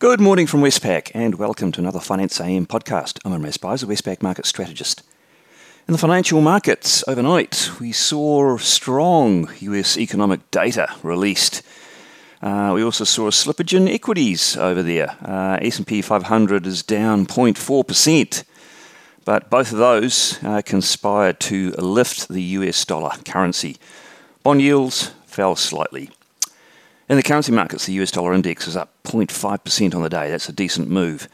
Good morning from Westpac and welcome to another Finance AM podcast. I'm Imre Speizer, Westpac market strategist. In the financial markets overnight, we saw strong US economic data released. Uh, we also saw a slippage in equities over there. Uh, S&P 500 is down 0.4%, but both of those uh, conspired to lift the US dollar currency. Bond yields fell slightly. In the currency markets, the US dollar index is up 0.5% on the day. That's a decent move.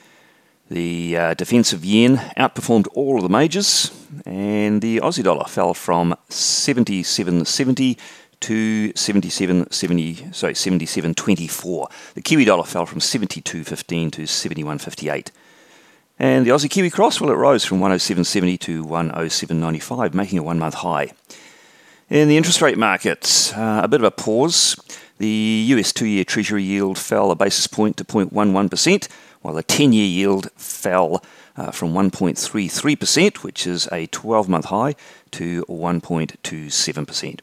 The uh, defensive yen outperformed all of the majors, and the Aussie dollar fell from 77.70 to 77.70, sorry, 77.24. The Kiwi dollar fell from 72.15 to 71.58. And the Aussie Kiwi cross, well, it rose from 107.70 to 107.95, making a one month high. In the interest rate markets, uh, a bit of a pause. The US two year Treasury yield fell a basis point to 0.11%, while the 10 year yield fell uh, from 1.33%, which is a 12 month high, to 1.27%.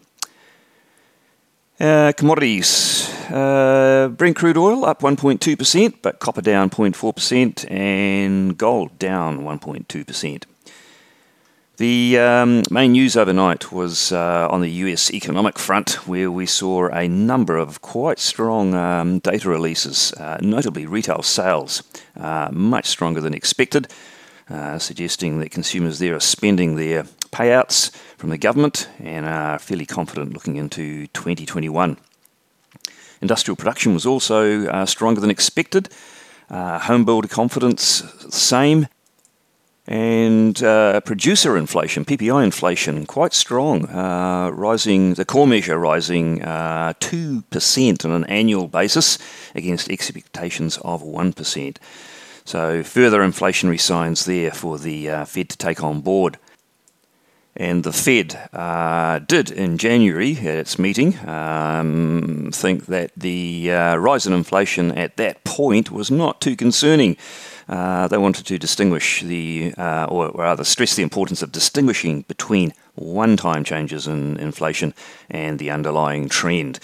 Uh, commodities. Uh, Brent crude oil up 1.2%, but copper down 0.4%, and gold down 1.2%. The um, main news overnight was uh, on the US economic front, where we saw a number of quite strong um, data releases, uh, notably retail sales, uh, much stronger than expected, uh, suggesting that consumers there are spending their payouts from the government and are fairly confident looking into 2021. Industrial production was also uh, stronger than expected. Uh, home builder confidence, same and uh, producer inflation, PPI inflation, quite strong, uh, rising, the core measure rising uh, 2% on an annual basis against expectations of 1%. So, further inflationary signs there for the uh, Fed to take on board. And the Fed uh, did in January at its meeting um, think that the uh, rise in inflation at that point was not too concerning. Uh, they wanted to distinguish the, uh, or rather stress the importance of distinguishing between one time changes in inflation and the underlying trend.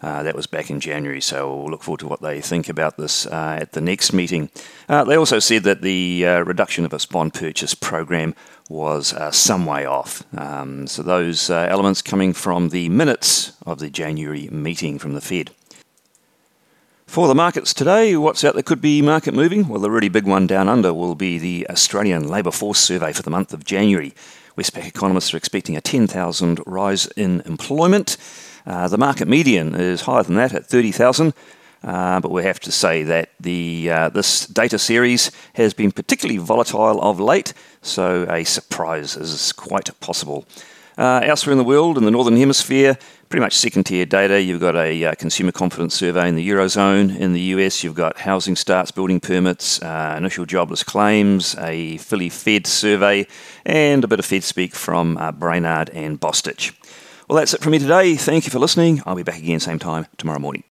Uh, that was back in January, so we'll look forward to what they think about this uh, at the next meeting. Uh, they also said that the uh, reduction of its bond purchase program was uh, some way off. Um, so, those uh, elements coming from the minutes of the January meeting from the Fed. For the markets today, what's out that could be market moving? Well, the really big one down under will be the Australian Labour Force Survey for the month of January. Westpac economists are expecting a 10,000 rise in employment. Uh, the market median is higher than that at 30,000. Uh, but we have to say that the uh, this data series has been particularly volatile of late, so a surprise is quite possible. Uh, elsewhere in the world, in the Northern Hemisphere, pretty much second tier data. You've got a uh, consumer confidence survey in the Eurozone. In the US, you've got housing starts, building permits, uh, initial jobless claims, a Philly Fed survey, and a bit of Fed speak from uh, Brainard and Bostic. Well, that's it from me today. Thank you for listening. I'll be back again same time tomorrow morning.